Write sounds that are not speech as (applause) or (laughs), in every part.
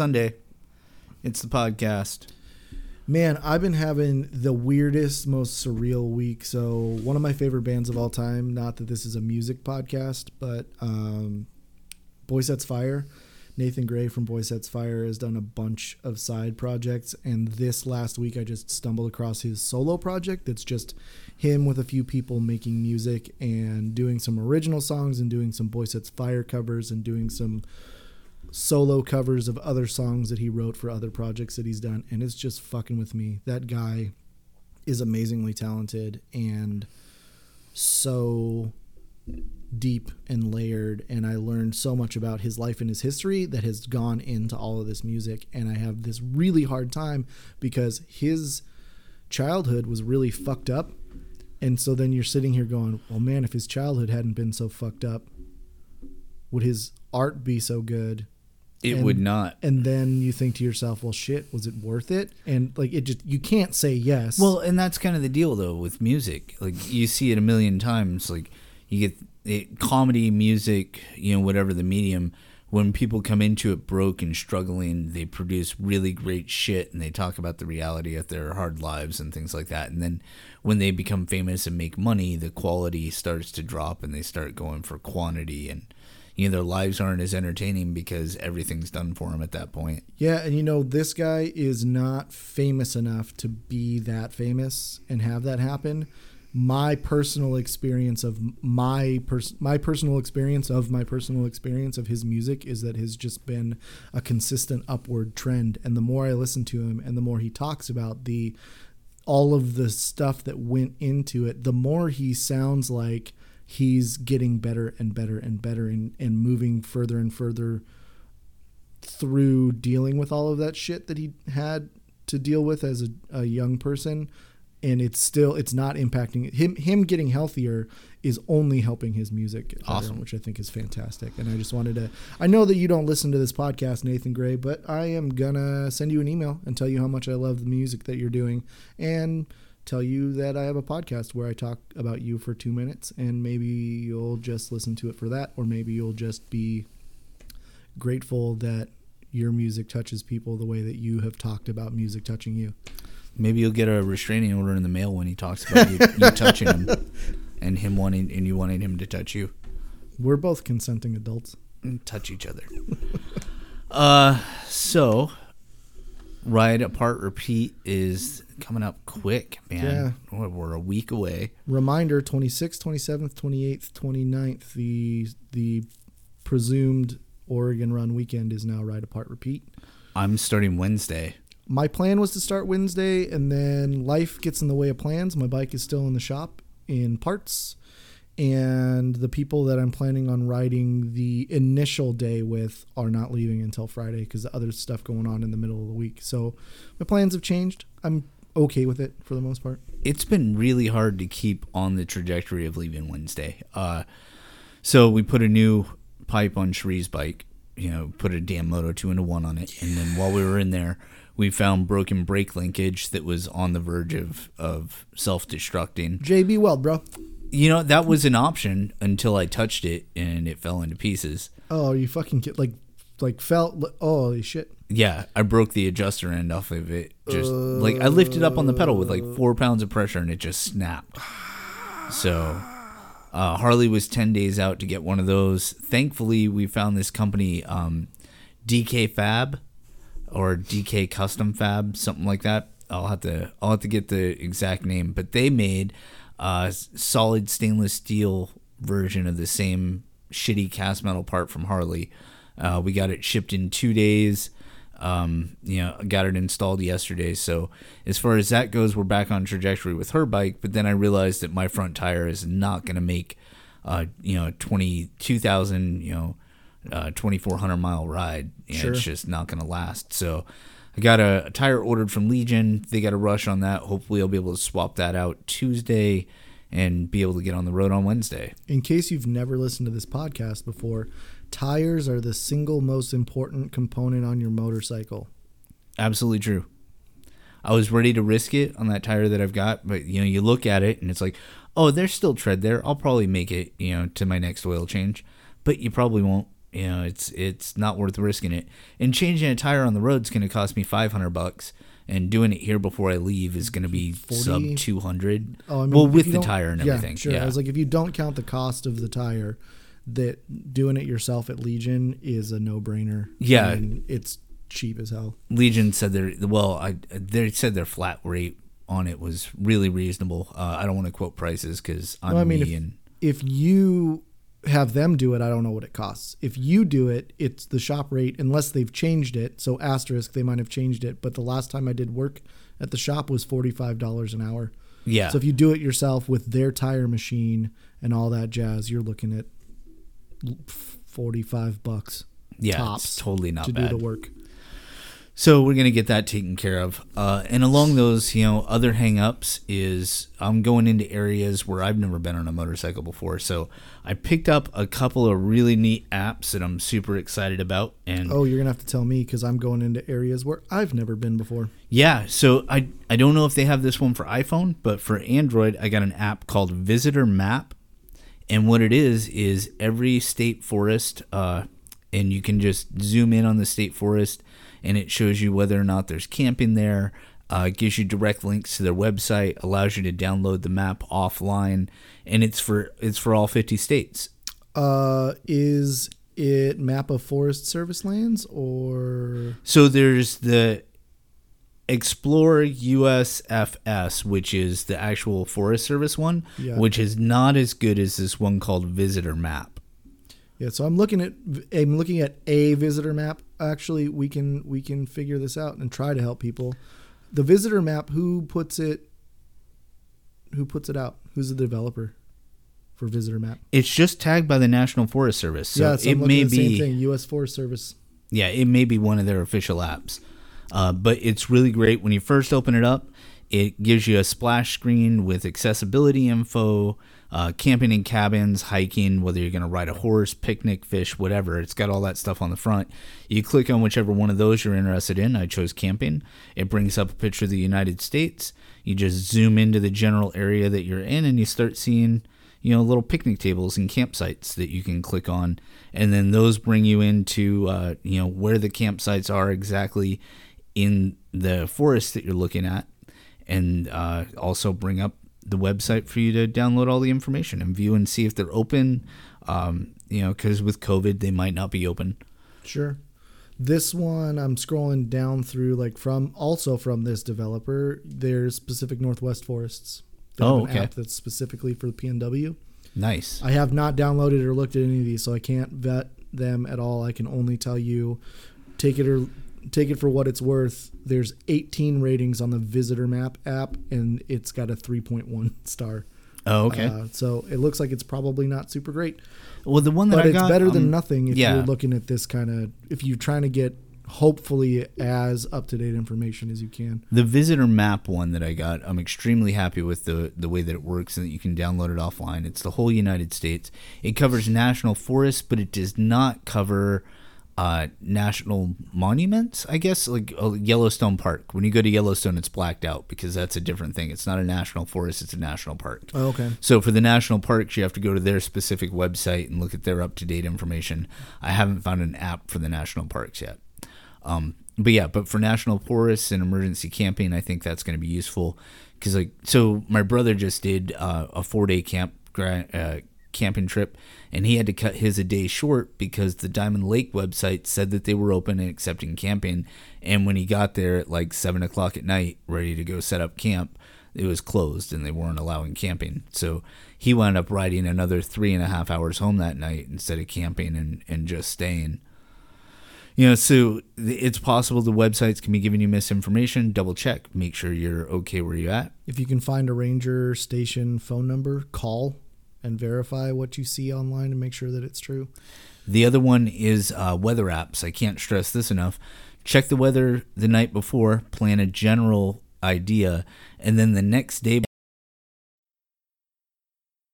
Sunday. It's the podcast. Man, I've been having the weirdest, most surreal week. So, one of my favorite bands of all time, not that this is a music podcast, but um, Boy Sets Fire. Nathan Gray from Boy Sets Fire has done a bunch of side projects. And this last week, I just stumbled across his solo project that's just him with a few people making music and doing some original songs and doing some Boy Sets Fire covers and doing some solo covers of other songs that he wrote for other projects that he's done. And it's just fucking with me. That guy is amazingly talented and so deep and layered and I learned so much about his life and his history that has gone into all of this music and I have this really hard time because his childhood was really fucked up and so then you're sitting here going well man if his childhood hadn't been so fucked up would his art be so good It And- would not. and then you think to yourself well shit was it worth it and like it just you can't say yes Well, and that's kind of the deal though with music. Like you see it a million times. Like you get it, comedy, music, you know, whatever the medium. When people come into it broke and struggling, they produce really great shit and they talk about the reality of their hard lives and things like that. And then when they become famous and make money, the quality starts to drop and they start going for quantity and you know their lives aren't as entertaining because everything's done for them at that point. Yeah, and you know, this guy is not famous enough to be that famous and have that happen. My personal experience of my pers- my personal experience of my personal experience of his music is that has just been a consistent upward trend and the more I listen to him and the more he talks about the all of the stuff that went into it, the more he sounds like he's getting better and better and better and, and moving further and further through dealing with all of that shit that he had to deal with as a, a young person. And it's still it's not impacting him him getting healthier is only helping his music better, Awesome. which i think is fantastic. And i just wanted to i know that you don't listen to this podcast nathan gray but i am gonna send you an email and tell you how much i love the music that you're doing. And tell you that i have a podcast where i talk about you for two minutes and maybe you'll just listen to it for that or maybe you'll just be grateful that your music touches people the way that you have talked about music touching you. Maybe you'll get a restraining order in the mail when he talks about you, you (laughs) touching him and him wanting and you wanting him to touch you. We're both consenting adults. and touch each other. (laughs) uh, so ride apart repeat is coming up quick, man. We're, we're a week away. Reminder 26th, 27th, 28th, 29th, the the presumed Oregon run weekend is now Ride Apart Repeat. I'm starting Wednesday. My plan was to start Wednesday and then life gets in the way of plans. My bike is still in the shop in parts. And the people that I'm planning on riding the initial day with are not leaving until Friday because the other stuff going on in the middle of the week. So my plans have changed. I'm okay with it for the most part. It's been really hard to keep on the trajectory of leaving Wednesday. Uh, so we put a new pipe on Cherie's bike, you know, put a damn Moto 2 into 1 on it. And then while we were in there, we found broken brake linkage that was on the verge of, of self destructing. JB Weld, bro. You know, that was an option until I touched it and it fell into pieces. Oh, you fucking kid. Like, like felt. Oh, holy shit. Yeah, I broke the adjuster end off of it. Just like I lifted up on the pedal with like four pounds of pressure and it just snapped. So uh, Harley was 10 days out to get one of those. Thankfully, we found this company, um, DK Fab or DK Custom Fab, something like that. I'll have to I'll have to get the exact name, but they made a s- solid stainless steel version of the same shitty cast metal part from Harley. Uh, we got it shipped in two days. Um, you know, got it installed yesterday. So as far as that goes, we're back on trajectory with her bike. But then I realized that my front tire is not going to make, uh, you know, twenty two thousand, you know, uh, twenty four hundred mile ride. You know, Sure. It's just not going to last. So I got a, a tire ordered from Legion. They got a rush on that. Hopefully, I'll be able to swap that out Tuesday and be able to get on the road on Wednesday. In case you've never listened to this podcast before, tires are the single most important component on your motorcycle. Absolutely true. I was ready to risk it on that tire that I've got, but you know, you look at it and it's like, oh, there's still tread there. I'll probably make it, you know, to my next oil change, but you probably won't. You know, it's it's not worth risking it. And changing a tire on the road is going to cost me five hundred bucks, and doing it here before I leave is going to be 40? sub two hundred. Oh, I mean, well, with the tire and yeah, everything. Sure. Yeah, I was like, if you don't count the cost of the tire, that doing it yourself at Legion is a no brainer. Yeah. and it's cheap as hell. Legion said their well, I they said their flat rate on it was really reasonable. Uh, I don't want to quote prices because I'm Well, I mean, me if- and If you have them do it, I don't know what it costs. If you do it, it's the shop rate unless they've changed it. So asterisk, they might have changed it. But the last time I did work at the shop was forty five dollars an hour. yeah, So if you do it yourself with their tire machine and all that jazz, you're looking at forty five bucks yeah, tops it's totally not to bad. do the work. So we're gonna get that taken care of. Uh, and along those, you know, other hang-ups is I'm going into areas where I've never been on a motorcycle before. So I picked up a couple of really neat apps that I'm super excited about. And Oh, you're gonna have to tell me because I'm going into areas where I've never been before. yeah, so I I don't know if they have this one for iPhone, but for Android, I got an app called Visitor Map. And what it is is every state forest, uh, and you can just zoom in on the state forest, and it shows you whether or not there's camping there. Uh, gives you direct links to their website, allows you to download the map offline, and it's for it's for all 50 states. Uh, is it map of Forest Service lands or So there's the Explore USFS, which is the actual Forest Service one, Yeah. which is not as good as this one called Visitor Map. Yeah? So I'm looking at I'm looking at a visitor map. Actually, we can we can figure this out and try to help people. The visitor map, who puts it? Who puts it out? Who's the developer for visitor map? It's just tagged by the National Forest Service, so yeah, so it may be same thing. U.S. Forest Service. yeah, it may be one of their official apps. Uh, but it's really great when you first open it up. It gives you a splash screen with accessibility info, uh, camping in cabins, hiking, whether you're going to ride a horse, picnic, fish, whatever. It's got all that stuff on the front. You click on whichever one of those you're interested in. I chose camping. It brings up a picture of the United States. You just zoom into the general area that you're in, and you start seeing you know little picnic tables and campsites that you can click on and then those bring you into uh, you know where the campsites are exactly in the forest that you're looking at and uh, also bring up the website for you to download all the information and view and see if they're open um, you know because with covid they might not be open Sure. This one I'm scrolling down through like from also from this developer. There's Pacific Northwest Forests. They Oh, okay. app that's specifically for the PNW. nice I have not downloaded or looked at any of these, so I can't vet them at all. I can only tell you take it or take it for what it's worth. There's 18 ratings on the Visitor Map app, and it's got a 3.1 (laughs) star. oh okay Uh, so it looks like it's probably not super great, well the one that but i it's got better than um, nothing if yeah. you're looking at this kind of if you're trying to get hopefully as up to date information as you can. The visitor map one that I got, I'm extremely happy with the the way that it works and that you can download it offline. It's the whole United States. It covers national forests, but it does not cover uh, national monuments. I guess like uh, Yellowstone Park. When you go to Yellowstone, it's blacked out because that's a different thing. It's not a national forest; it's a national park. Oh, okay. So for the national parks, you have to go to their specific website and look at their up to date information. I haven't found an app for the national parks yet. Um, but yeah, but for national forests and emergency camping, I think that's going to be useful because like so my brother just did uh, a four day camp gra- uh, camping trip and he had to cut his a day short because the Diamond Lake website said that they were open and accepting camping, and when he got there at like seven o'clock at night, ready to go set up camp, it was closed and they weren't allowing camping. So he wound up riding another three and a half hours home that night instead of camping and, and just staying. You know, so it's possible the websites can be giving you misinformation. Double check, make sure you're okay where you're at. If you can find a ranger station phone number, call and verify what you see online and make sure that it's true. The other one is uh, weather apps. I can't stress this enough. Check the weather the night before, plan a general idea, and then the next day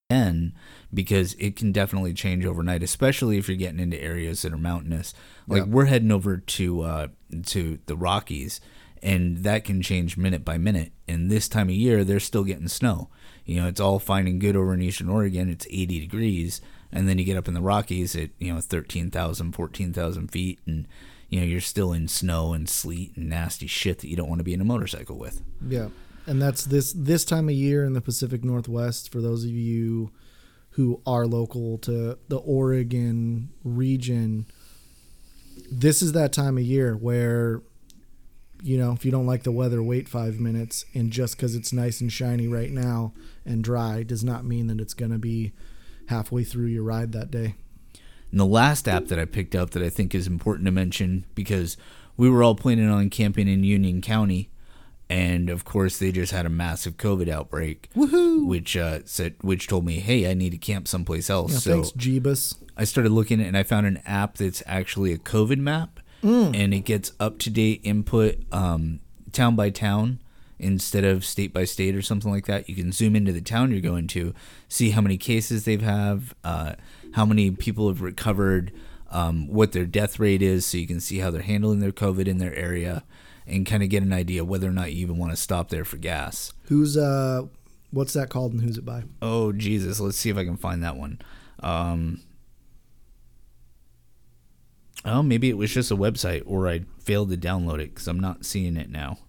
again because it can definitely change overnight, especially if you're getting into areas that are mountainous. Like Yeah. we're heading over to uh, to the Rockies, and that can change minute by minute. And this time of year, they're still getting snow. You know, it's all fine and good over in Eastern Oregon. It's 80 degrees. and then you get up in the Rockies at you know 13,000, 14,000 feet, and you know you're still in snow and sleet and nasty shit that you don't want to be in a motorcycle with. Yeah, and that's this this time of year in the Pacific Northwest. For those of you who are local to the Oregon region, this is that time of year where you know if you don't like the weather, wait five minutes, and just because it's nice and shiny right now and dry does not mean that it's going to be halfway through your ride that day. And the last app that I picked up that I think is important to mention because we were all planning on camping in Union County, and of course they just had a massive COVID outbreak, Woohoo! which uh, said which told me, hey, I need to camp someplace else. Yeah, so thanks, Jeebus. I started looking and I found an app that's actually a COVID map, and it gets up to date input um, town by town instead of state by state or something like that. You can zoom into the town you're going to, see how many cases they've have, uh, how many people have recovered, um, what their death rate is, so you can see how they're handling their COVID in their area, and kind of get an idea whether or not you even want to stop there for gas. Who's uh, what's that called and who's it by? Oh Jesus, let's see if I can find that one. Um, oh, maybe it was just a website, or I failed to download it because I'm not seeing it now.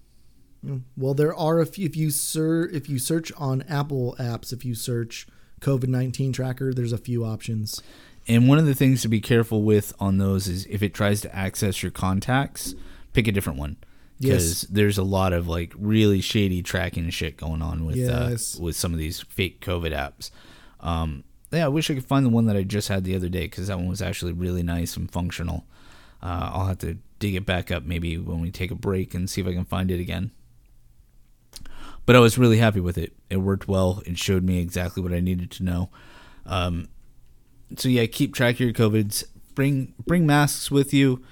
Well, there are a few. If you ser- if you search on Apple apps, if you search COVID nineteen tracker, there's a few options. And one of the things to be careful with on those is if it tries to access your contacts, pick a different one. Because Yes. there's a lot of like really shady tracking shit going on with Yes. uh, with some of these fake COVID apps. Um, yeah, I wish I could find the one that I just had the other day because that one was actually really nice and functional. Uh, I'll have to dig it back up maybe when we take a break and see if I can find it again. But I was really happy with it. It worked well. It showed me exactly what I needed to know. Um, so yeah, keep track of your covids. Bring bring masks with you.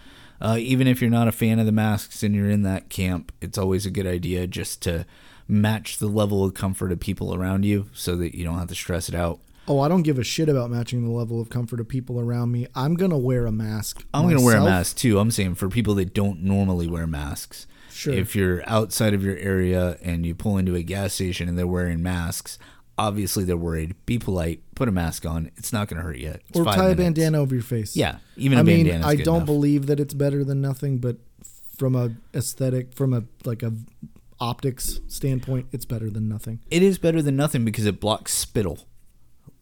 Uh, even if you're not a fan of the masks and you're in that camp, it's always a good idea just to match the level of comfort of people around you, so that you don't have to stress it out. Oh, I don't give a shit about matching the level of comfort of people around me. I'm gonna wear a mask. I'm gonna wear a mask too. I'm saying for people that don't normally wear masks. Sure. If you're outside of your area and you pull into a gas station and they're wearing masks, obviously they're worried. Be polite. Put a mask on. It's not gonna hurt you. It's or tie a bandana over your face. Yeah, even a I mean, bandana. I don't believe that it's better than nothing, but from a aesthetic, from a like a optics standpoint, it's better than nothing. it is better than nothing because it blocks spittle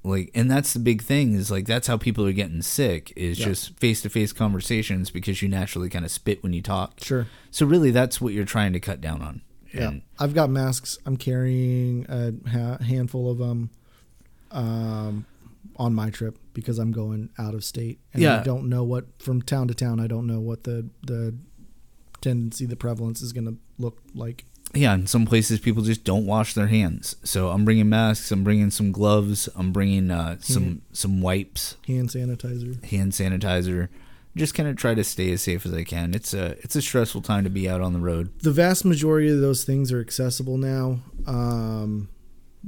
like and that's the big thing is like that's how people are getting sick is Yeah. just face-to-face conversations because you naturally kind of spit when you talk Sure. so really that's what you're trying to cut down on Yeah, And I've got masks. I'm carrying a ha- handful of them um, on my trip because I'm going out of state, and Yeah. I don't know what from town to town. I don't know what the the tendency, the prevalence is going to look like. Yeah in some places people just don't wash their hands so i'm bringing masks i'm bringing some gloves i'm bringing uh, some some wipes Hand sanitizer. hand sanitizer just kind of try to stay as safe as i can it's a it's a stressful time to be out on the road The vast majority of those things are accessible now. Um,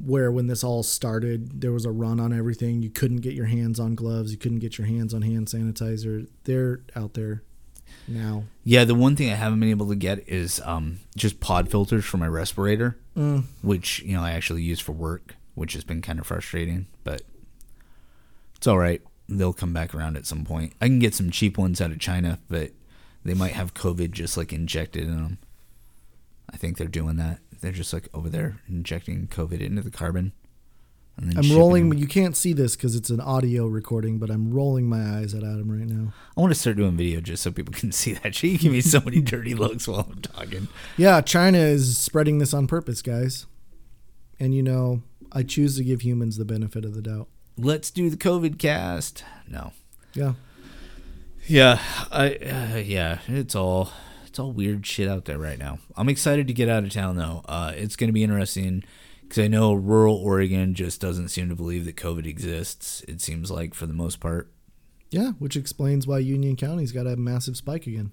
where when this all started, there was a run on everything. You couldn't get your hands on gloves. You couldn't get your hands on hand sanitizer. They're out there now. Yeah, the one thing I haven't been able to get is um, just pod filters for my respirator, Mm. which you know I actually use for work, which has been kind of frustrating, but it's all right. They'll come back around at some point. I can get some cheap ones out of China, but they might have COVID just like injected in them. I think they're doing that. They're just like over there injecting COVID into the carbon. I'm rolling. them. You can't see this because it's an audio recording, but I'm rolling my eyes at Adam right now. I want to start doing video just so people (laughs) can see that shit. You give me so many (laughs) dirty looks while I'm talking. Yeah, China is spreading this on purpose, guys. And you know, I choose to give humans the benefit of the doubt. Let's do the COVID cast. No. Yeah. Yeah, I uh, yeah, it's all it's all weird shit out there right now. I'm excited to get out of town though. Uh, it's going to be interesting because I know rural Oregon just doesn't seem to believe that COVID exists. It seems like for the most part. Yeah, which explains why Union County's got a massive spike again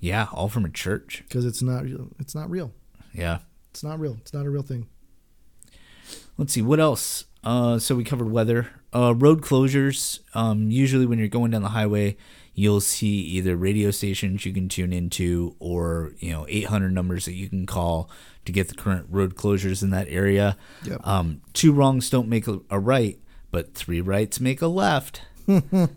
Yeah, all from a church. because it's not real. It's not real. Yeah. It's not real. It's not a real thing. Let's see what else. Uh, so we covered weather, uh, road closures. Um, usually when you're going down the highway, you'll see either radio stations you can tune into or you know 800 numbers that you can call to get the current road closures in that area. Yep. Um, two wrongs don't make a, a right, but three rights make a left. (laughs)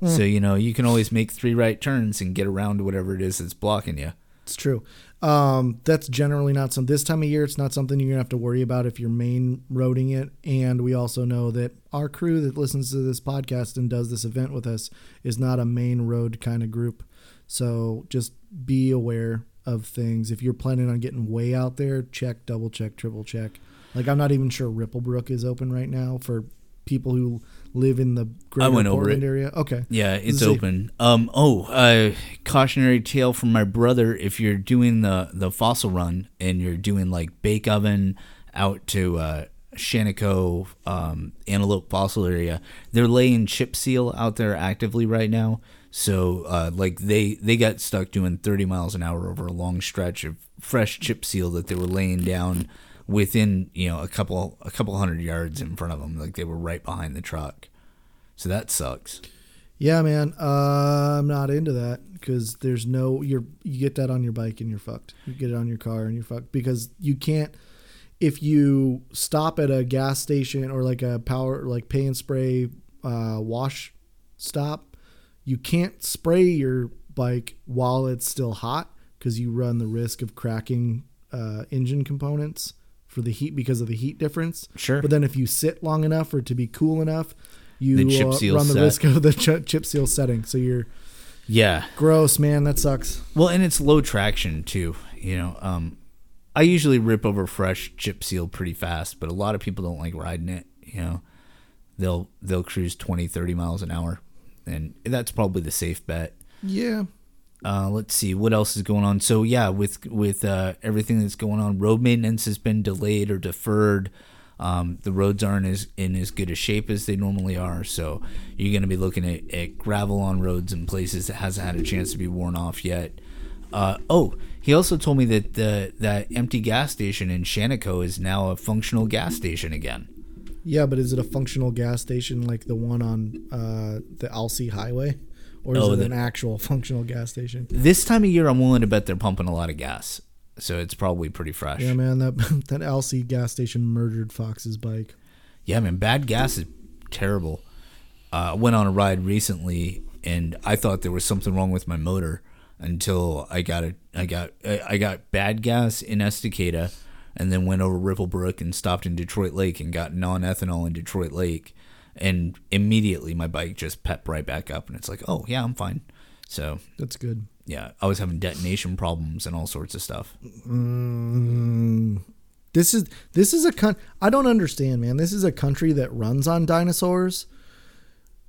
so you know you can always make three right turns and get around whatever it is that's blocking you. It's true. Um, that's generally not some. This time of year, it's not something you're gonna have to worry about if you're main roading it. And we also know that our crew that listens to this podcast and does this event with us is not a main road kind of group. So just be aware of things. If you're planning on getting way out there, check, double check, triple check. Like I'm not even sure Ripplebrook is open right now for people who live in the greater went over Portland it. area. Okay. Yeah, it's open. Um. Oh, uh, cautionary tale from my brother: if you're doing the the fossil run and you're doing like bake oven out to uh, Shaniko um, Antelope Fossil area, they're laying chip seal out there actively right now. So, uh, like they they got stuck doing 30 miles an hour over a long stretch of fresh chip seal that they were laying down within you know a couple a couple hundred yards in front of them. Like they were right behind the truck. So that sucks. Yeah, man. Uh, I'm not into that because there's no you're you get that on your bike and you're fucked. You get it on your car and you're fucked because you can't if you stop at a gas station or like a power like pay and spray uh, wash stop, you can't spray your bike while it's still hot because you run the risk of cracking uh, engine components for the heat because of the heat difference. Sure. But then if you sit long enough for it to be cool enough, you chip uh, run the set. risk of the ch- chip seal setting. So you're Yeah. gross, man. That sucks. Well, and it's low traction too. You know, um, I usually rip over fresh chip seal pretty fast, but a lot of people don't like riding it. You know, they'll they'll cruise 20, 30 miles an hour, and that's probably the safe bet. Yeah. Uh, let's see what else is going on. So yeah, with with uh, everything that's going on, road maintenance has been delayed or deferred. Um, the roads aren't as in as good a shape as they normally are, so you're going to be looking at, at gravel on roads in places that hasn't had a chance to be worn off yet. Uh, oh, he also told me that the that empty gas station in Shaniko is now a functional gas station again. Yeah, but is it a functional gas station like the one on uh, the Alsea Highway? Or is Oh, it the- an actual (laughs) functional gas station? This time of year, I'm willing to bet they're pumping a lot of gas, so it's probably pretty fresh. Yeah, man, that (laughs) that Alsea gas station murdered Fox's bike. Yeah, man, bad gas is terrible. Uh, I went on a ride recently, and I thought there was something wrong with my motor until I got a I got I I got bad gas in Estacada, and then went over Ripplebrook and stopped in Detroit Lake and got non-ethanol in Detroit Lake, and immediately my bike just pepped right back up, and it's like, oh yeah, I'm fine. So That's good. yeah, I was having detonation problems and all sorts of stuff. Mm, this is this is a con- I don't understand, man. This is a country that runs on dinosaurs.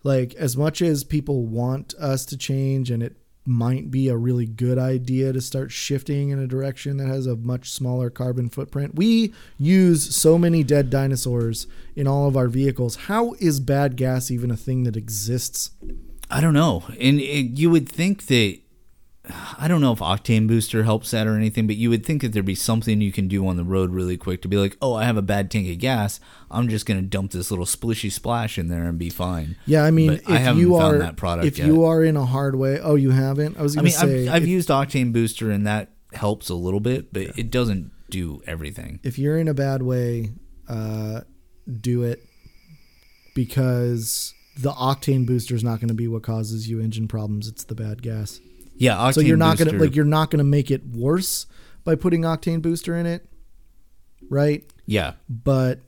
Like as much as people want us to change, and it might be a really good idea to start shifting in a direction that has a much smaller carbon footprint. We use so many dead dinosaurs in all of our vehicles. How is bad gas even a thing that exists? I don't know. And it, you would think that I don't know if octane booster helps that or anything, but you would think that there'd be something you can do on the road really quick to be like, "Oh, I have a bad tank of gas. I'm just going to dump this little splishy splash in there and be fine." Yeah, I mean, But if I haven't you found are that product if yet. you are in a hard way, oh, you haven't. I was going mean, to say, I've, I've if- used octane booster and that helps a little bit, but it doesn't do everything. if you're in a bad way, uh, do it because the octane booster is not going to be what causes you engine problems. It's the bad gas. Yeah, octane so you're not going to like you're not to make it worse by putting octane booster in it, right? yeah, But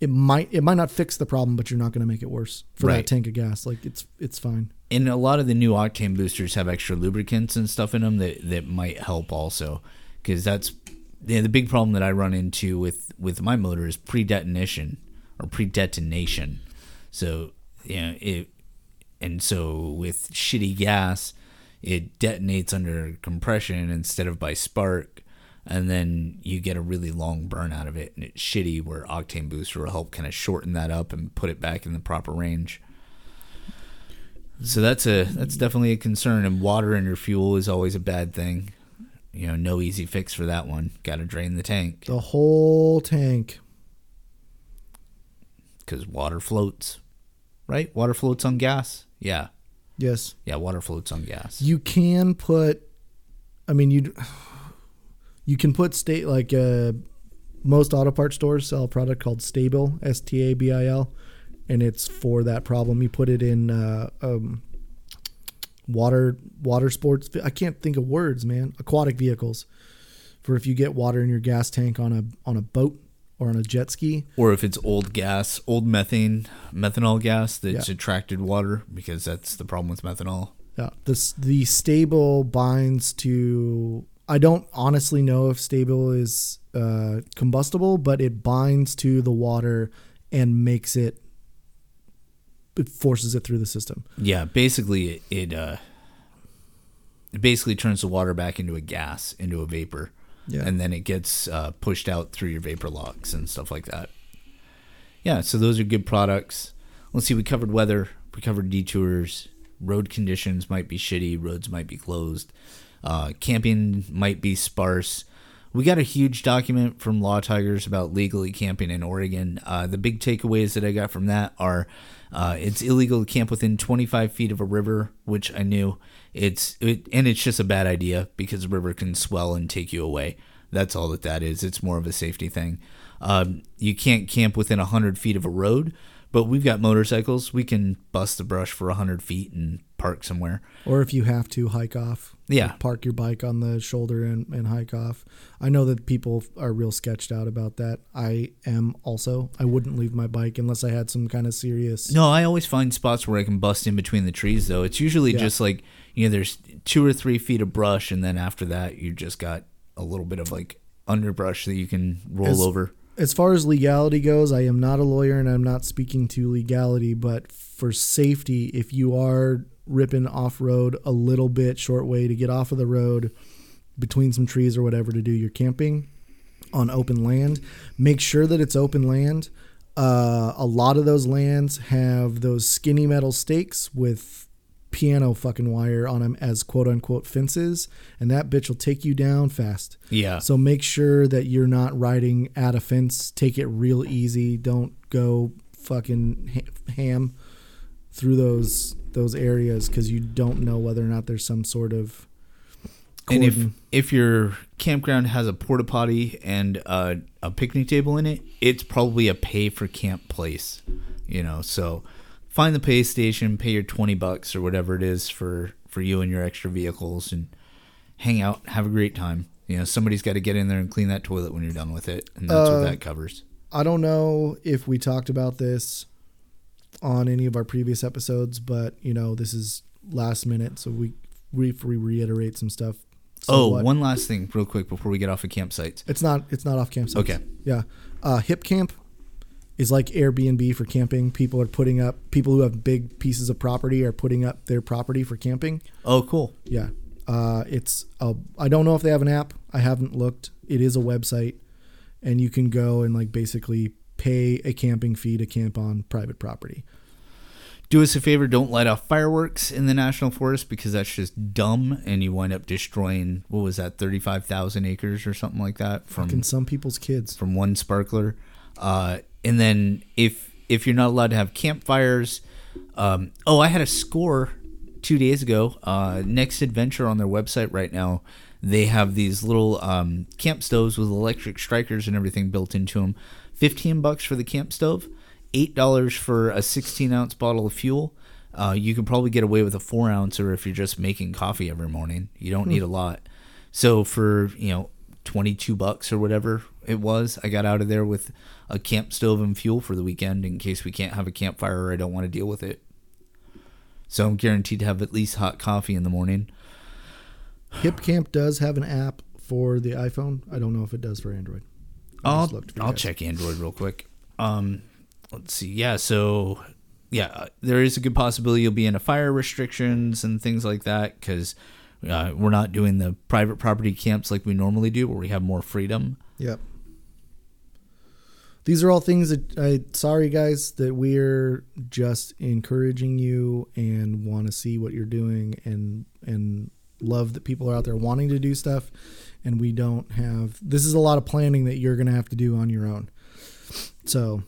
it might it might not fix the problem, but you're not going to make it worse for that tank of gas. Like it's it's fine. and a lot of the new octane boosters have extra lubricants and stuff in them that, that might help also because that's yeah, the big problem that I run into with with my motor is pre-detonation or pre-detonation. So yeah, it and so with shitty gas, it detonates under compression instead of by spark, and then you get a really long burn out of it, and it's shitty. Where octane booster will help kind of shorten that up and put it back in the proper range. So that's a that's definitely a concern. And water in your fuel is always a bad thing. You know, no easy fix for that one. Got to drain the tank The whole tank. because water floats, right? Water floats on gas. Yeah, Yes. yeah, water floats on gas. You can put, I mean, you you can put state like uh, most auto parts stores sell a product called Stabil, S T A B I L, and it's for that problem. You put it in uh, um, water water sports. I can't think of words, man. Aquatic vehicles for if you get water in your gas tank on a on a boat or on a jet ski. Or if it's old gas, old methane, methanol gas that's Yeah. attracted water, because that's the problem with methanol. Yeah, this the Stabil binds to. I don't honestly know if Stabil is uh, combustible, but it binds to the water and makes it. It forces it through the system. Yeah, basically it, it uh it basically turns the water back into a gas, into a vapor. Yeah. And then it gets uh, pushed out through your vapor locks and stuff like that. Yeah, so those are good products. Let's see, we covered weather, we covered detours, road conditions might be shitty, roads might be closed, uh, camping might be sparse. We got a huge document from Law Tigers about legally camping in Oregon. Uh, the big takeaways that I got from that are uh, it's illegal to camp within 25 feet of a river, which I knew. It's it, and it's just a bad idea because the river can swell and take you away. That's all that that is. It's more of a safety thing. Um, you can't camp within 100 feet of a road, but we've got motorcycles. We can bust the brush for 100 feet and park somewhere. Or if you have to hike off, Yeah. like park your bike on the shoulder and, and hike off. I know that people are real sketched out about that. I am also. I wouldn't leave my bike unless I had some kind of serious. No, I always find spots where I can bust in between the trees, though. It's usually Yeah. just like, you know, there's two or three feet of brush, and then after that, you just got a little bit of like underbrush that you can roll As- over. As far as legality goes, I am not a lawyer and I'm not speaking to legality, but for safety, if you are ripping off road a little bit short way to get off of the road between some trees or whatever to do your camping on open land, make sure that it's open land. Uh, a lot of those lands have those skinny metal stakes with piano fucking wire on them as quote unquote fences, and that bitch will take you down fast. Yeah. So make sure that you're not riding at a fence. Take it real easy. Don't go fucking ha- ham through those those areas because you don't know whether or not there's some sort of and if if your campground has a porta potty and uh, a picnic table in it, it's probably a pay for camp place. You know, so find the pay station, pay your twenty bucks or whatever it is for for you and your extra vehicles, and hang out, have a great time. You know, somebody's got to get in there and clean that toilet when you're done with it, and that's Uh, what that covers. I don't know if we talked about this on any of our previous episodes, but you know this is last minute, so we we, we reiterate some stuff. So oh, what- one last thing, real quick, before we get off of campsites. It's not. It's not off campsites. Okay. Yeah. Uh, Hip Camp is like Airbnb for camping. People are putting up. People who have big pieces of property are putting up their property for camping. Oh, cool. Yeah. Uh, it's. A, I don't know if they have an app. I haven't looked. It is a website, and you can go and like basically pay a camping fee to camp on private property. Do us a favor, don't light off fireworks in the national forest because that's just dumb, and you wind up destroying what was that, thirty-five thousand acres or something like that from Fucking some people's kids. from one sparkler. Uh, and then if if you're not allowed to have campfires, um, oh, I had a score two days ago. Uh, Next Adventure on their website right now, they have these little um, camp stoves with electric strikers and everything built into them. Fifteen bucks for the camp stove, eight dollars for a sixteen ounce bottle of fuel. Uh, you can probably get away with a four ouncer if you're just making coffee every morning. You don't need a lot. So for you know twenty two bucks or whatever it was, I got out of there with a camp stove and fuel for the weekend in case we can't have a campfire or I don't want to deal with it. So I'm guaranteed to have at least hot coffee in the morning. Hip Camp does have an app for the iPhone. I don't know if it does for Android. I'll I'll guys. check Android real quick. Um, let's see. Yeah, so yeah, uh, there is a good possibility you'll be in a fire restrictions and things like that because uh, we're not doing the private property camps like we normally do, where we have more freedom. Yep. These are all things that I sorry guys that we're just encouraging you and want to see what you're doing and and love that people are out there wanting to do stuff and we don't have this is a lot of planning that you're going to have to do on your own. So,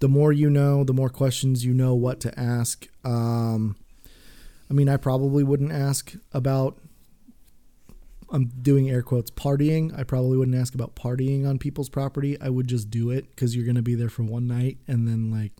the more you know, the more questions you know what to ask. Um I mean, I probably wouldn't ask about I'm doing air quotes partying. I probably wouldn't ask about partying on people's property. I would just do it because you're going to be there for one night and then like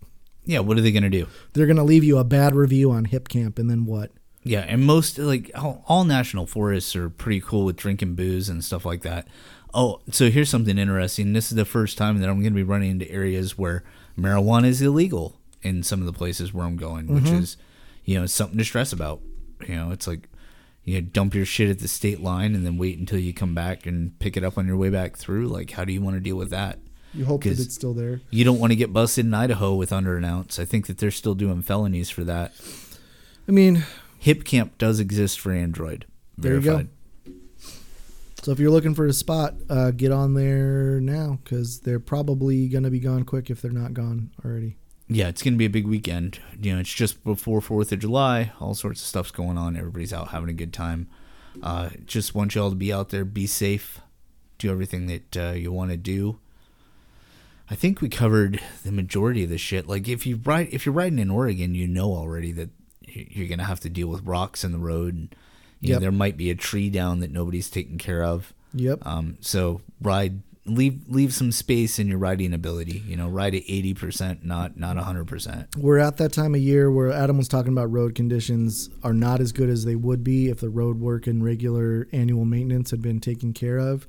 Yeah, what are they gonna do? They're gonna leave you a bad review on Hip Camp, and then what? Yeah, and most like all, all national forests are pretty cool with drinking booze and stuff like that. Oh, so here's something interesting. This is the first time that I'm going to be running into areas where marijuana is illegal in some of the places where I'm going, which mm-hmm. is, you know, something to stress about. You know, it's like you know, dump your shit at the state line and then wait until you come back and pick it up on your way back through. Like, how do you want to deal with that? You hope that it's still there. You don't want to get busted in Idaho with under an ounce. I think that they're still doing felonies for that. I mean, Hip Camp does exist for Android. There you go. Verified. so if you're looking for a spot, uh, get on there now because they're probably gonna be gone quick if they're not gone already. Yeah, it's going to be a big weekend. You know, it's just before 4th of July. All sorts of stuff's going on. Everybody's out having a good time. Uh, just want y'all to be out there, be safe, do everything that uh, you want to do. I think we covered the majority of the shit. Like if you ride, if you're riding in Oregon, you know already that you're gonna have to deal with rocks in the road, and you know, there might be a tree down that nobody's taking care of. Yep. Um, so ride, leave leave some space in your riding ability. You know, ride at eighty percent, not not hundred percent. We're at that time of year where Adam was talking about road conditions are not as good as they would be if the road work and regular annual maintenance had been taken care of.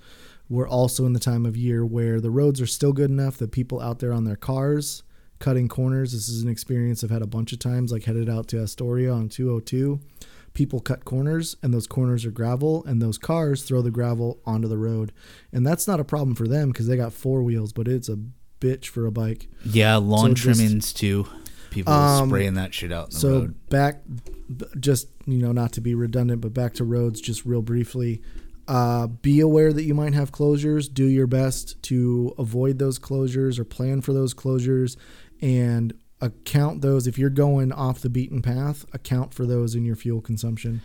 We're also in the time of year where the roads are still good enough that people out there on their cars cutting corners. This is an experience I've had a bunch of times, like headed out to Astoria on 202. People cut corners, and those corners are gravel, and those cars throw the gravel onto the road. And that's not a problem for them because they got four wheels, but it's a bitch for a bike. Yeah, lawn So just- trimmings too. People Um, spraying that shit out so road. back just you know not to be redundant but back to roads just real briefly uh, be aware that you might have closures do your best to avoid those closures or plan for those closures and account those if you're going off the beaten path account for those in your fuel consumption.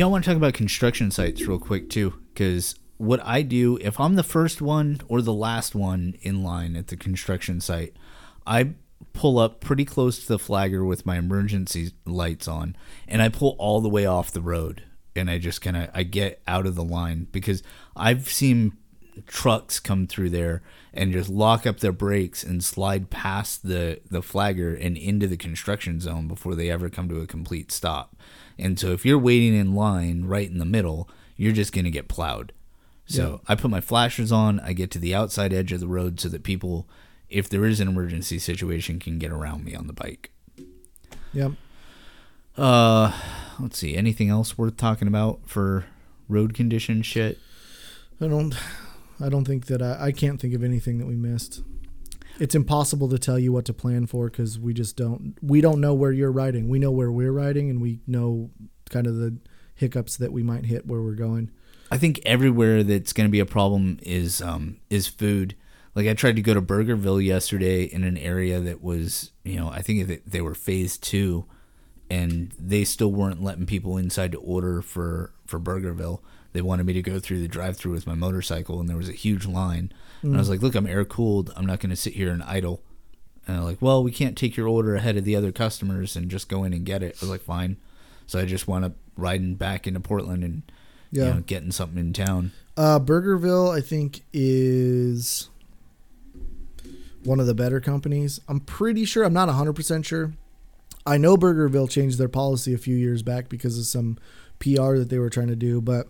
I want to talk about construction sites real quick too, because what I do, if I'm the first one or the last one in line at the construction site, I pull up pretty close to the flagger with my emergency lights on, and I pull all the way off the road, and I just kind of I get out of the line because I've seen trucks come through there and just lock up their brakes and slide past the the flagger and into the construction zone before they ever come to a complete stop. And so if you're waiting in line right in the middle, you're just going to get plowed. So I put my flashers on, I get to the outside edge of the road so that people if there is an emergency situation can get around me on the bike. yep Uh let's see, anything else worth talking about for road condition shit? i don't i don't think that i, I can't think of anything that we missed it's impossible to tell you what to plan for because we just don't we don't know where you're riding we know where we're riding and we know kind of the hiccups that we might hit where we're going I think everywhere that's going to be a problem is um, is food. Like I tried to go to Burgerville yesterday in an area that was, you know, I think they were phase two, and they still weren't letting people inside to order for for Burgerville. They wanted me to go through the drive-through with my motorcycle, and there was a huge line. And I was like, "Look, I'm air cooled. I'm not going to sit here and idle." And they're like, "Well, we can't take your order ahead of the other customers and just go in and get it." I was like, "Fine." So I just wound up riding back into Portland and Yeah. you know, getting something in town. Uh, Burgerville, I think, is one of the better companies. I'm pretty sure. I'm not 100% sure. I know Burgerville changed their policy a few years back because of some PR that they were trying to do, but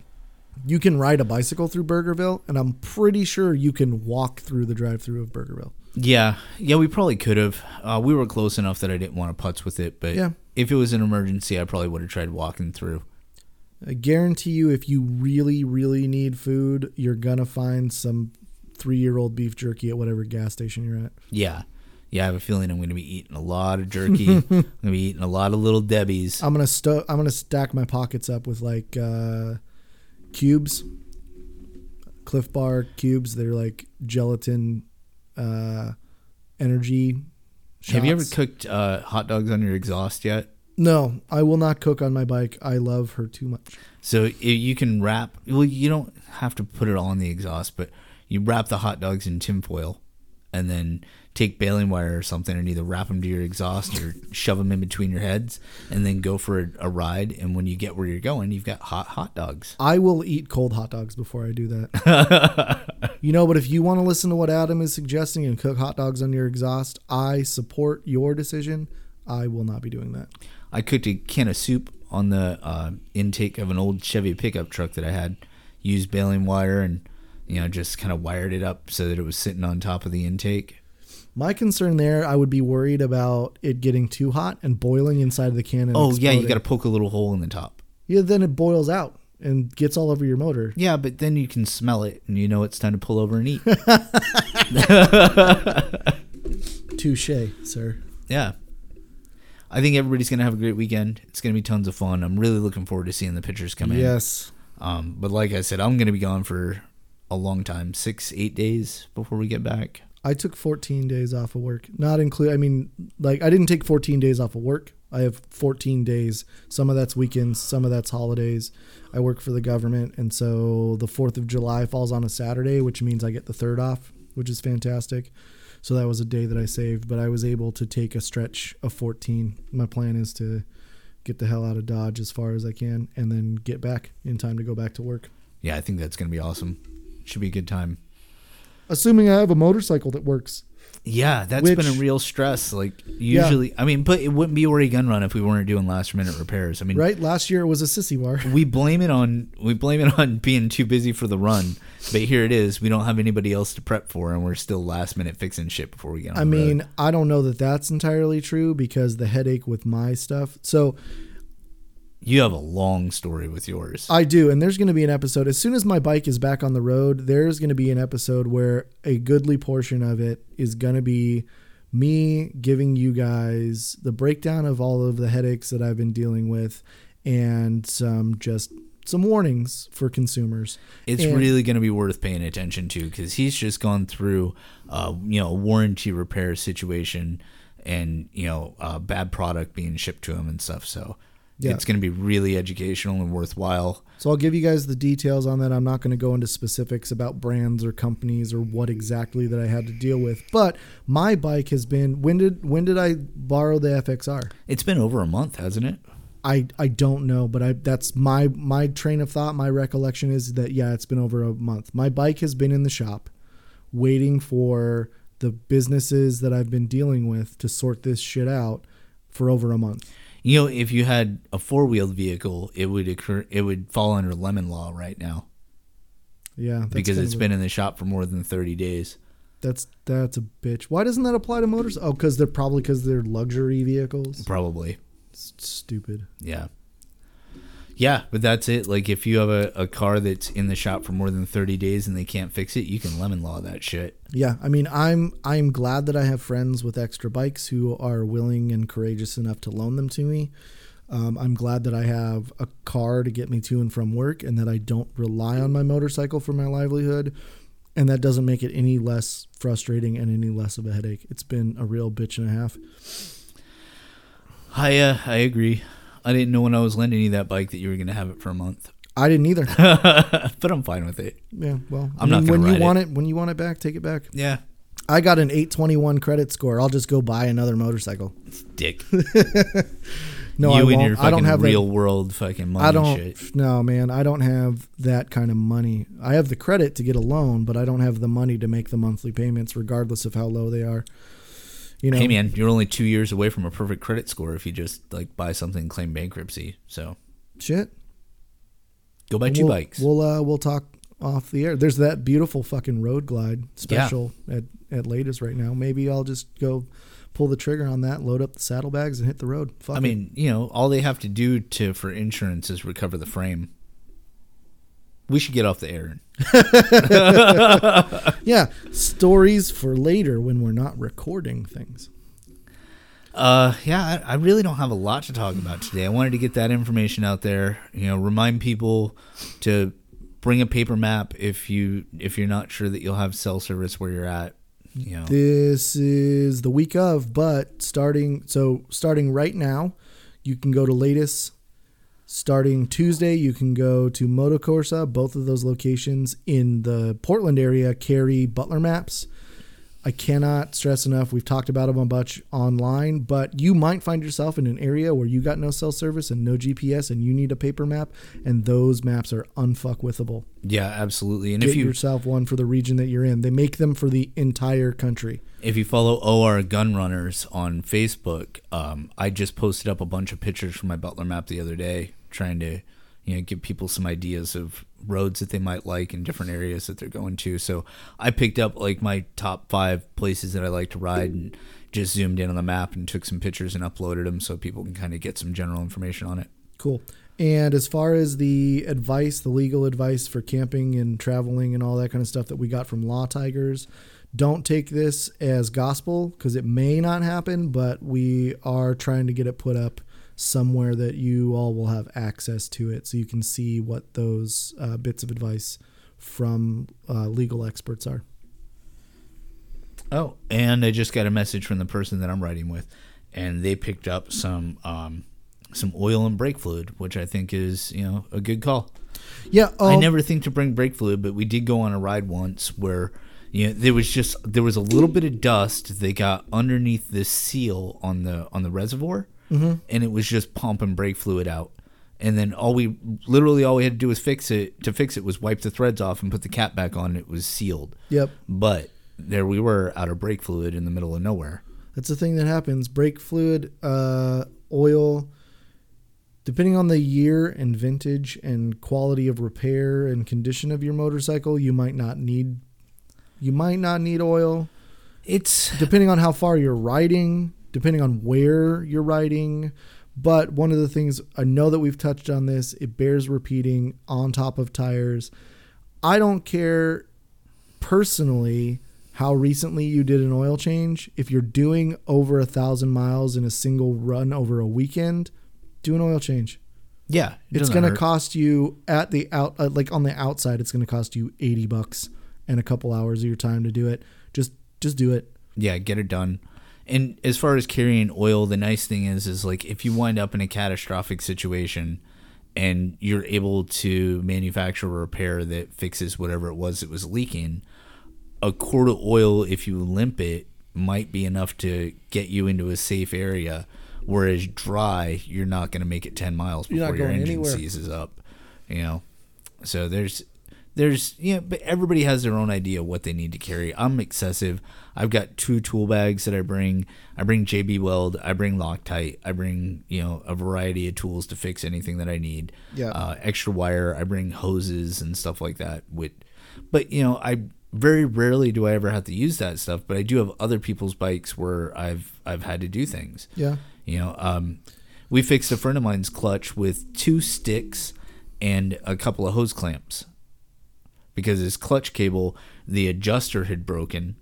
you can ride a bicycle through Burgerville, and I'm pretty sure you can walk through the drive through of Burgerville. Yeah, yeah, we probably could have. Uh, we were close enough that I didn't want to putz with it, but Yeah. if it was an emergency, I probably would have tried walking through. I guarantee you, if you really, really need food, you're going to find some three year old beef jerky at whatever gas station you're at. Yeah, yeah, I have a feeling I'm going to be eating a lot of jerky. I'm (laughs) going to be eating a lot of little Debbie's. I'm gonna sto- I'm gonna stack my pockets up with like uh, cubes, Clif Bar cubes. They're like gelatin uh, energy. Have you ever cooked uh, hot dogs on your exhaust yet? No, I will not cook on my bike. I love her too much. So you can wrap. Well, you don't have to put it all on the exhaust, but you wrap the hot dogs in tinfoil, and then take baling wire or something, and either wrap them to your exhaust or shove them in between your heads, and then go for a, a ride. And when you get where you're going, you've got hot hot dogs. I will eat cold hot dogs before I do that. (laughs) You know, but if you want to listen to what Adam is suggesting and cook hot dogs on your exhaust, I support your decision. I will not be doing that. I cooked a can of soup on the uh, intake of an old Chevy pickup truck that I had. Used baling wire and you know just kind of wired it up so that it was sitting on top of the intake. My concern there, I would be worried about it getting too hot and boiling inside of the can. And Oh yeah, you got to poke a little hole in the top. Yeah, then it boils out and gets all over your motor. Yeah, but then you can smell it and you know it's time to pull over and eat. (laughs) Touche, sir. yeah. I think everybody's gonna have a great weekend. It's gonna be tons of fun. I'm really looking forward to seeing the pictures come in. Yes. Um, but like I said, I'm gonna be gone for a long time, six, eight days before we get back. I took 14 days off of work. Not include. I mean, like I didn't take 14 days off of work. I have 14 days. Some of that's weekends. Some of that's holidays. I work for the government, and so the 4th of July falls on a Saturday, which means I get the third off, which is fantastic. So that was a day that I saved, but I was able to take a stretch of 14. My plan is to get the hell out of Dodge as far as I can, and then get back in time to go back to work. Yeah, I think that's gonna be awesome. Should be a good time. Assuming I have a motorcycle that works. Yeah, that's Which- been a real stress. Like usually, I mean, but it wouldn't be a worry gun run if we weren't doing last minute repairs. I mean, Right? Last year it was a sissy bar. (laughs) we blame it on we blame it on being too busy for the run, but here it is. We don't have anybody else to prep for, and we're still last minute fixing shit before we get on. I the road. mean, I don't know that that's entirely true because the headache with my stuff. So you have a long story with yours. I do, and there's going to be an episode as soon as my bike is back on the road. There's going to be an episode where a goodly portion of it is going to be me giving you guys the breakdown of all of the headaches that I've been dealing with, and some just some warnings for consumers. it's and- really going to be worth paying attention to because he's just gone through, uh, you know, a warranty repair situation, and you know, a bad product being shipped to him and stuff. So Yeah. it's going to be really educational and worthwhile. So I'll give you guys the details on that. I'm not going to go into specifics about brands or companies or what exactly that I had to deal with. But my bike has been when did when did I borrow the FXR? It's been over a month, hasn't it? I I don't know, but I that's my my train of thought, my recollection is that yeah, it's been over a month. My bike has been in the shop waiting for the businesses that I've been dealing with to sort this shit out for over a month. You know, if you had a four wheeled vehicle, it would occur. It would fall under lemon law right now Yeah, that's because it's of a- been in the shop for more than thirty days. that's that's a bitch. Why doesn't that apply to motors? Oh, because they're probably because they're luxury vehicles. Probably, It's stupid. yeah, yeah. But that's it. Like, if you have a, a car that's in the shop for more than thirty days and they can't fix it, you can lemon law that shit. Yeah, I mean, I'm I'm glad that I have friends with extra bikes who are willing and courageous enough to loan them to me. Um, I'm glad that I have a car to get me to and from work, and that I don't rely on my motorcycle for my livelihood. And that doesn't make it any less frustrating and any less of a headache. It's been a real bitch and a half. I uh, I agree. I didn't know when I was lending you that bike that you were gonna have it for a month, I didn't either. (laughs) but I'm fine with it. yeah, well, I'm I not mean, gonna when you want it. when you want it back, take it back. Yeah, I got an 821 credit score. I'll just go buy another motorcycle. It's dick. (laughs) No, you I and won't. I don't have that- real world fucking money I don't. shit. No, man, I don't have that kind of money. I have the credit to get a loan, but I don't have the money to make the monthly payments, regardless of how low they are. You know, Hey man, you're only two years away from a perfect credit score if you just like buy something and claim bankruptcy. So shit. go buy two we'll, bikes. We'll uh, we'll talk off the air. There's that beautiful fucking road glide special at at Latus right now. Maybe I'll just go pull the trigger on that, load up the saddlebags, and hit the road. Fuck I it. mean, you know, all they have to do to for insurance is recover the frame. We should get off the air. (laughs) yeah, stories for later when we're not recording things. Uh, yeah, I, I really don't have a lot to talk about today. I wanted to get that information out there. You know, remind people to bring a paper map if you if you're not sure that you'll have cell service where you're at. You know, This is the week of, but starting so starting right now, you can go to Latus. Starting Tuesday, you can go to Motocorsa. Both of those locations in the Portland area carry Butler maps. I cannot stress enough. We've talked about them a bunch online, but you might find yourself in an area where you got no cell service and no GPS, and you need a paper map, and those maps are unfuckwithable. Yeah, absolutely. And Get if you yourself one for the region that you're in. They make them for the entire country. if you follow OR Gun Runners on Facebook, um, I just posted up a bunch of pictures from my Butler map the other day, trying to you know give people some ideas of roads that they might like in different areas that they're going to. So I picked up like my top five places that I like to ride and just zoomed in on the map and took some pictures and uploaded them so people can kind of get some general information on it. Cool. And as far as the advice, the legal advice for camping and traveling and all that kind of stuff that we got from Law Tigers, don't take this as gospel because it may not happen, but we are trying to get it put up somewhere that you all will have access to it so you can see what those uh, bits of advice from uh, legal experts are. Oh, and I just got a message from the person that I'm riding with, and they picked up some um, some oil and brake fluid, which I think is you know a good call. Yeah. I um, never think to bring brake fluid, but we did go on a ride once where you know there was just there was a little bit of dust they got underneath the seal on the on the reservoir, Mm-hmm. and it was just pump and brake fluid out. And then all we literally all we had to do was fix it. To fix it was wipe the threads off and put the cap back on. It was sealed. Yep. But there we were out of brake fluid in the middle of nowhere. That's the thing that happens. Brake fluid, uh, oil, depending on the year and vintage and quality of repair and condition of your motorcycle, you might not need you might not need oil. It's Depending on how far you're riding, depending on where you're riding. But one of the things I know that we've touched on this, it bears repeating on top of tires. I don't care personally how recently you did an oil change. If you're doing over a thousand miles in a single run over a weekend, do an oil change. yeah. it It's going to cost you at the out, uh, like on the outside, it's going to cost you 80 bucks and a couple hours of your time to do it. Just, just do it. yeah get it done and as far as carrying oil the nice thing is is like if you wind up in a catastrophic situation and you're able to manufacture a repair that fixes whatever it was that was leaking a quart of oil if you limp it might be enough to get you into a safe area whereas dry you're not going to make it 10 miles before your engine anywhere. seizes up you know so there's there's yeah, but everybody has their own idea of what they need to carry. I'm excessive. I've got two tool bags that I bring. I bring JB Weld. I bring Loctite. I bring you know a variety of tools to fix anything that I need. Yeah. Uh, extra wire. I bring hoses and stuff like that. With, but you know I very rarely do I ever have to use that stuff. But I do have other people's bikes where I've I've had to do things. Yeah. You know, um, we fixed a friend of mine's clutch with two sticks and a couple of hose clamps because his clutch cable, the adjuster had broken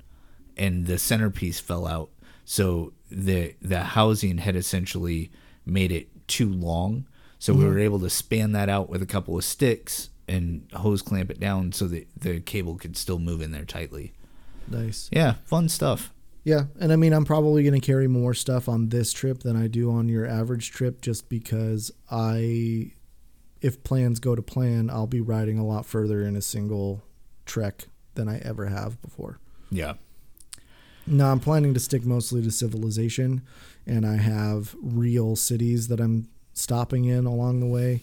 and the centerpiece fell out. So the the housing had essentially made it too long. So we mm-hmm. were able to span that out with a couple of sticks and hose clamp it down so that the cable could still move in there tightly. Nice. Yeah, fun stuff. Yeah, and I mean, I'm probably going to carry more stuff on this trip than I do on your average trip, just because I, if plans go to plan, I'll be riding a lot further in a single trek than I ever have before. Yeah. No, I'm planning to stick mostly to civilization, and I have real cities that I'm stopping in along the way.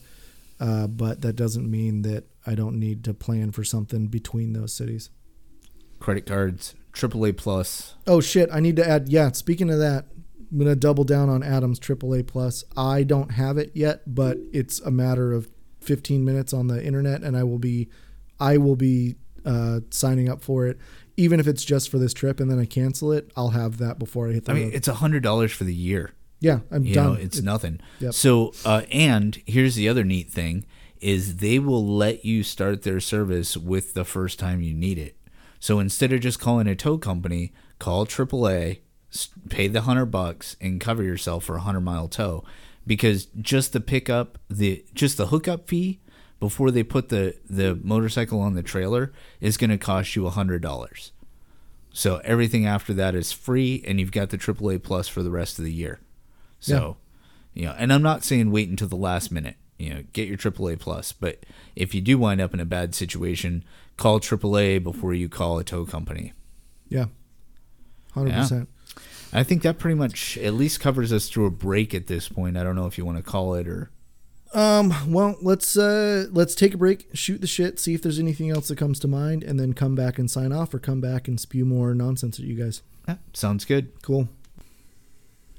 Uh, but that doesn't mean that I don't need to plan for something between those cities. Credit cards, AAA plus. Oh shit! I need to add. Yeah, speaking of that, I'm gonna double down on Adam's AAA Plus. I don't have it yet, but it's a matter of 15 minutes on the internet, and I will be, I will be uh, signing up for it, even if it's just for this trip, and then I cancel it. I'll have that before I hit the I mean, road. it's a hundred dollars for the year. yeah, I'm You done. know, it's It- nothing. yep. So, uh, and here's the other neat thing: is they will let you start their service with the first time you need it. So instead of just calling a tow company, call AAA, pay the hundred bucks, and cover yourself for a hundred mile tow, because just the pickup, the just the hookup fee before they put the the motorcycle on the trailer is going to cost you a hundred dollars. So everything after that is free, and you've got the AAA plus for the rest of the year. So, you know, and I'm not saying wait until the last minute. You know, get your AAA plus. But if you do wind up in a bad situation, call AAA before you call a tow company. yeah, hundred Yeah. percent. I think that pretty much at least covers us through a break at this point. I don't know if you want to call it or Um, well, let's uh let's take a break, shoot the shit, see if there's anything else that comes to mind, and then come back and sign off, or come back and spew more nonsense at you guys. yeah, sounds good. Cool.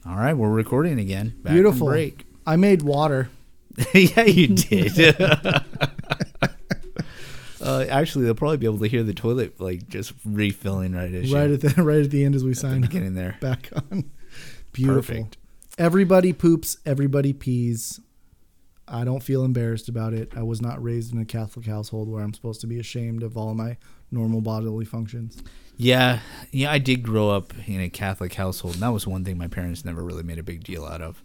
All right, we're recording again. Back from Beautiful. break. I made water. (laughs) yeah, you did. (laughs) actually, they'll probably be able to hear the toilet like just refilling right as right you at the (laughs) right at the end as we sign in there. (laughs) back on. Beautiful. Perfect. Everybody poops. Everybody pees. I don't feel embarrassed about it. I was not raised in a Catholic household where I'm supposed to be ashamed of all my normal bodily functions. Yeah, yeah, I did grow up in a Catholic household, and that was one thing my parents never really made a big deal out of,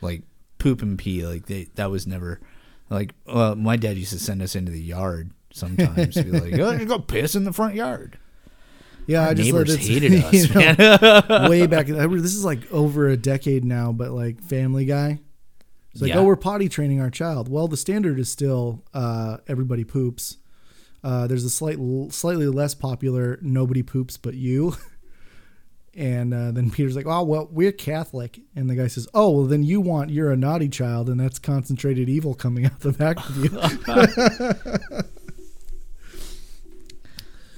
like poop and pee. Like they, that was never, like, uh, my dad used to send us into the yard sometimes, be like, (laughs) "Oh, you go piss in the front yard." Yeah, Our I just neighbors it, hated (laughs) us, know, (laughs) way back. This is like over a decade now, but like Family Guy. It's like, Yeah. oh, we're potty training our child. Well, the standard is still uh, everybody poops. Uh, there's a slight, slightly less popular nobody poops but you. And uh, then Peter's like, oh, well, we're Catholic. And the guy says, oh, well, then you want, you're a naughty child, and that's concentrated evil coming out the back of you.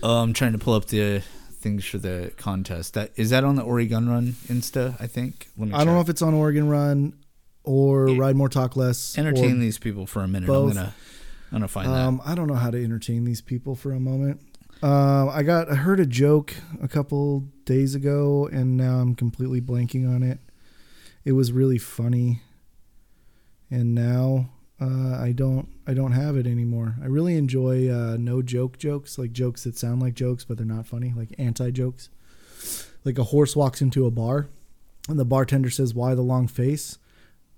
Oh, I'm trying to pull up the things for the contest. That is that on the Oregon Run Insta? I think. Let me I don't know if it's on Oregon Run or Yeah. Ride More Talk Less. entertain these people for a minute. both. I'm gonna, I'm gonna find Um, I don't know how to entertain these people for a moment. Um, I got I heard a joke a couple days ago, and now I'm completely blanking on it. It was really funny, and now uh, I don't I don't have it anymore. I really enjoy uh, no joke jokes, like jokes that sound like jokes but they're not funny, like anti jokes. Like a horse walks into a bar, and the bartender says, "Why the long face?"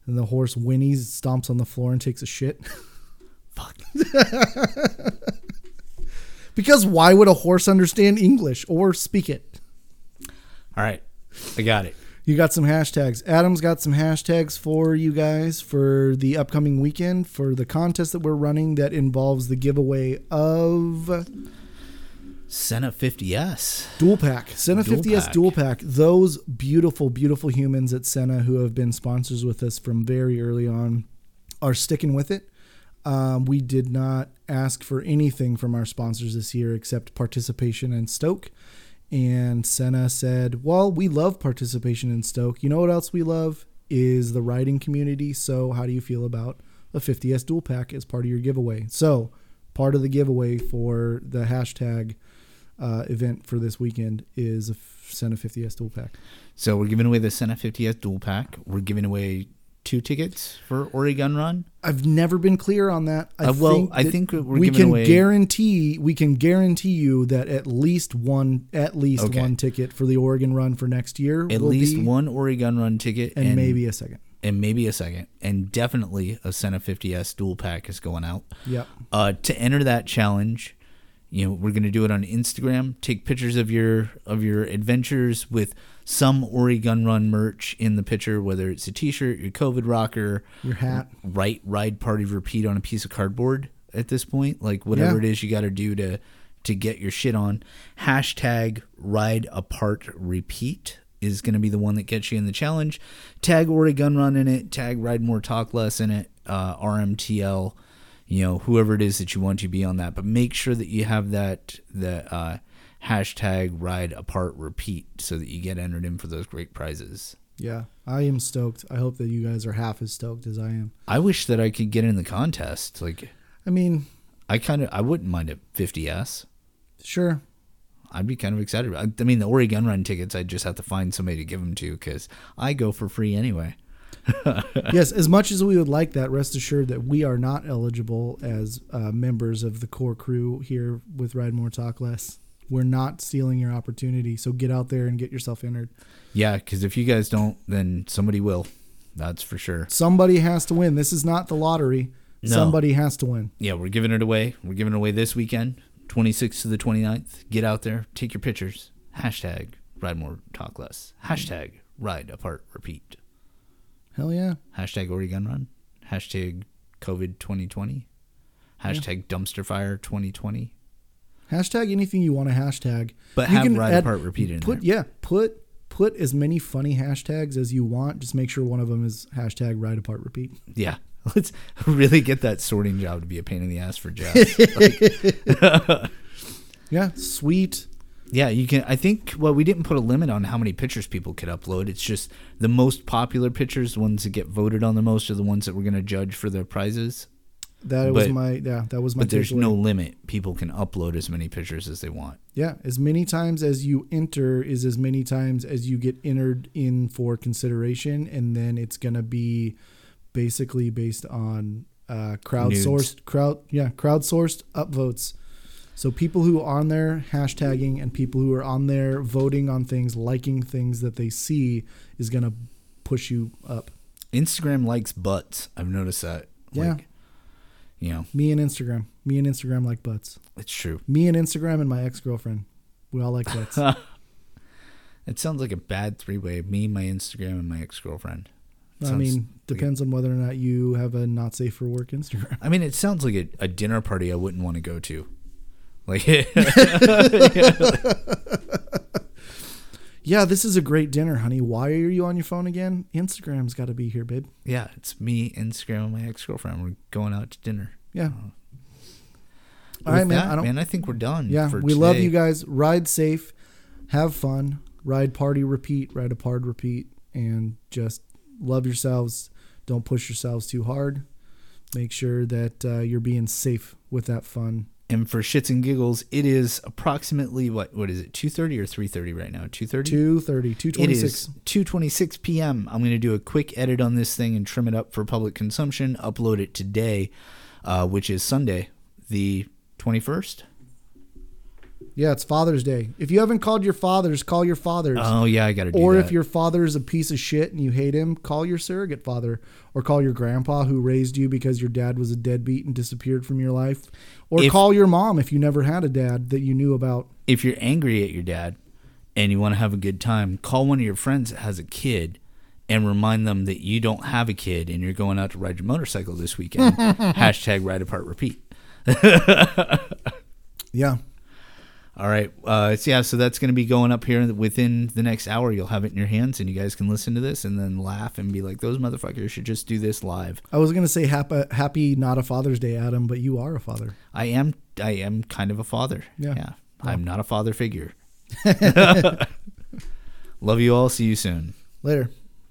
And the horse whinnies, stomps on the floor, and takes a shit. (laughs) Fuck. (laughs) Because why would a horse understand English or speak it? All right, I got it. You got some hashtags. Adam's got some hashtags for you guys for the upcoming weekend for the contest that we're running that involves the giveaway of Sena 50s. Dual Pack, Sena Dual 50S Pack. Dual Pack. Those beautiful, beautiful humans at Sena who have been sponsors with us from very early on are sticking with it. Um, we did not ask for anything from our sponsors this year except participation and Stoke. And Sena said, Well, we love participation in Stoke. You know what else we love? Is the riding community. So, how do you feel about a 50S dual pack as part of your giveaway? So, part of the giveaway for the hashtag uh, event for this weekend is a Sena 50S dual pack. So we're giving away the Sena 50s dual pack. We're giving away two tickets for Oregon Run. I've never been clear on that. I Uh, well, think I think we're we can away- guarantee we can guarantee you that at least one at least Okay. one ticket for the Oregon Run for next year At least one Oregon Run ticket and, maybe a second. and maybe a second, and definitely a Sena 50s dual pack is going out. Yep. Uh, to enter that challenge, you know, we're gonna do it on Instagram. Take pictures of your of your adventures with some Oregon Run merch in the picture, whether it's a T-shirt, your COVID rocker, Your hat. write ride party repeat on a piece of cardboard. At this point, like whatever Yeah. it is you got to do to to get your shit on. Hashtag ride apart repeat is going to be the one that gets you in the challenge. Tag Oregon Run in it. Tag Ride More Talk Less in it. Uh, RMTL. You know whoever it is that you want to be on that, but make sure that you have that that uh, hashtag ride apart repeat so that you get entered in for those great prizes. Yeah. I am stoked. I hope that you guys are half as stoked as I am. I wish that I could get in the contest. Like I mean, I kind of I wouldn't mind a 50s. sure. I'd be kind of excited. I, I mean, the Oregon Run tickets, I'd just have to find somebody to give them to because I go for free anyway. (laughs) yes, as much as we would like that, rest assured that we are not eligible as uh, members of the core crew here with Ride More Talk Less. We're not stealing your opportunity, so get out there and get yourself entered. Yeah, because if you guys don't, then somebody will. That's for sure. Somebody has to win. This is not the lottery. No. Somebody has to win. Yeah, we're giving it away. We're giving it away this weekend, 26th to the 29th. Get out there, take your pictures. Hashtag ride more, talk less. Hashtag ride apart, repeat. Hell yeah. Hashtag Oregon Run. Hashtag COVID 2020. Hashtag dumpster fire 2020. Hashtag anything you want to hashtag. But You have can ride add- apart repeat in Put there. yeah, put put as many funny hashtags as you want. Just make sure one of them is hashtag ride apart repeat. Yeah. (laughs) Let's really get that sorting job to be a pain in the ass for Jeff. (laughs) Like, (laughs) Yeah, sweet. Yeah, you can. I think. Well, we didn't put a limit on how many pictures people could upload. It's just the most popular pictures, the ones that get voted on the most, are the ones that we're going to judge for their prizes. That was my yeah. That was my. But there's takeaway. no limit. People can upload as many pictures as they want. Yeah, as many times as you enter is as many times as you get entered in for consideration, and then it's gonna be basically based on uh, crowdsourced crowd yeah crowdsourced upvotes. So people who are on there hashtagging and people who are on there voting on things, liking things that they see is gonna push you up. Instagram likes butts. I've noticed that. Yeah. Like, you know, Me and Instagram, me and Instagram like butts. it's true. Me and Instagram and my ex girlfriend, we all like butts. (laughs) It sounds like a bad three way. Me, my Instagram, and my ex girlfriend. I mean, depends on whether or not you have a not safe for work Instagram. I mean, it sounds like a, a dinner party I wouldn't want to go to. Like, (laughs) Yeah, this is a great dinner, honey. Why are you on your phone again? Instagram's got to be here, babe. yeah, it's me, Instagram, and my ex girlfriend. We're going out to dinner. Yeah. With All right, man. that, I don't. man, I think we're done. yeah, we love you guys. Ride safe, have fun, ride party, repeat, ride apart, repeat, and just love yourselves. Don't push yourselves too hard. Make sure that uh, you're being safe with that fun. And for shits and giggles, it is approximately what? What is it? Two thirty or three thirty right now? Two thirty. 230, It 226. is 2:26 p.m. I'm going to do a quick edit on this thing and trim it up for public consumption. Upload it today, uh, which is Sunday, the 21st. Yeah, it's Father's Day. If you haven't called your fathers, call your fathers. Oh yeah, I got to do or that. if your father is a piece of shit and you hate him, call your surrogate father or call your grandpa who raised you because your dad was a deadbeat and disappeared from your life. Or If- call your mom if you never had a dad that you knew about. if you're angry at your dad and you want to have a good time, call one of your friends that has a kid and remind them that you don't have a kid and you're going out to ride your motorcycle this weekend. (laughs) Hashtag ride apart repeat. (laughs) Yeah. All right. Uh, so yeah, so that's going to be going up here within the next hour. You'll have it in your hands, and you guys can listen to this and then laugh and be like, "Those motherfuckers should just do this live." I was going to say happy, happy not a Father's Day, Adam, but you are a father. I am, I am kind of a father. Yeah. I'm not a father figure. (laughs) (laughs) Love you all. See you soon. Later.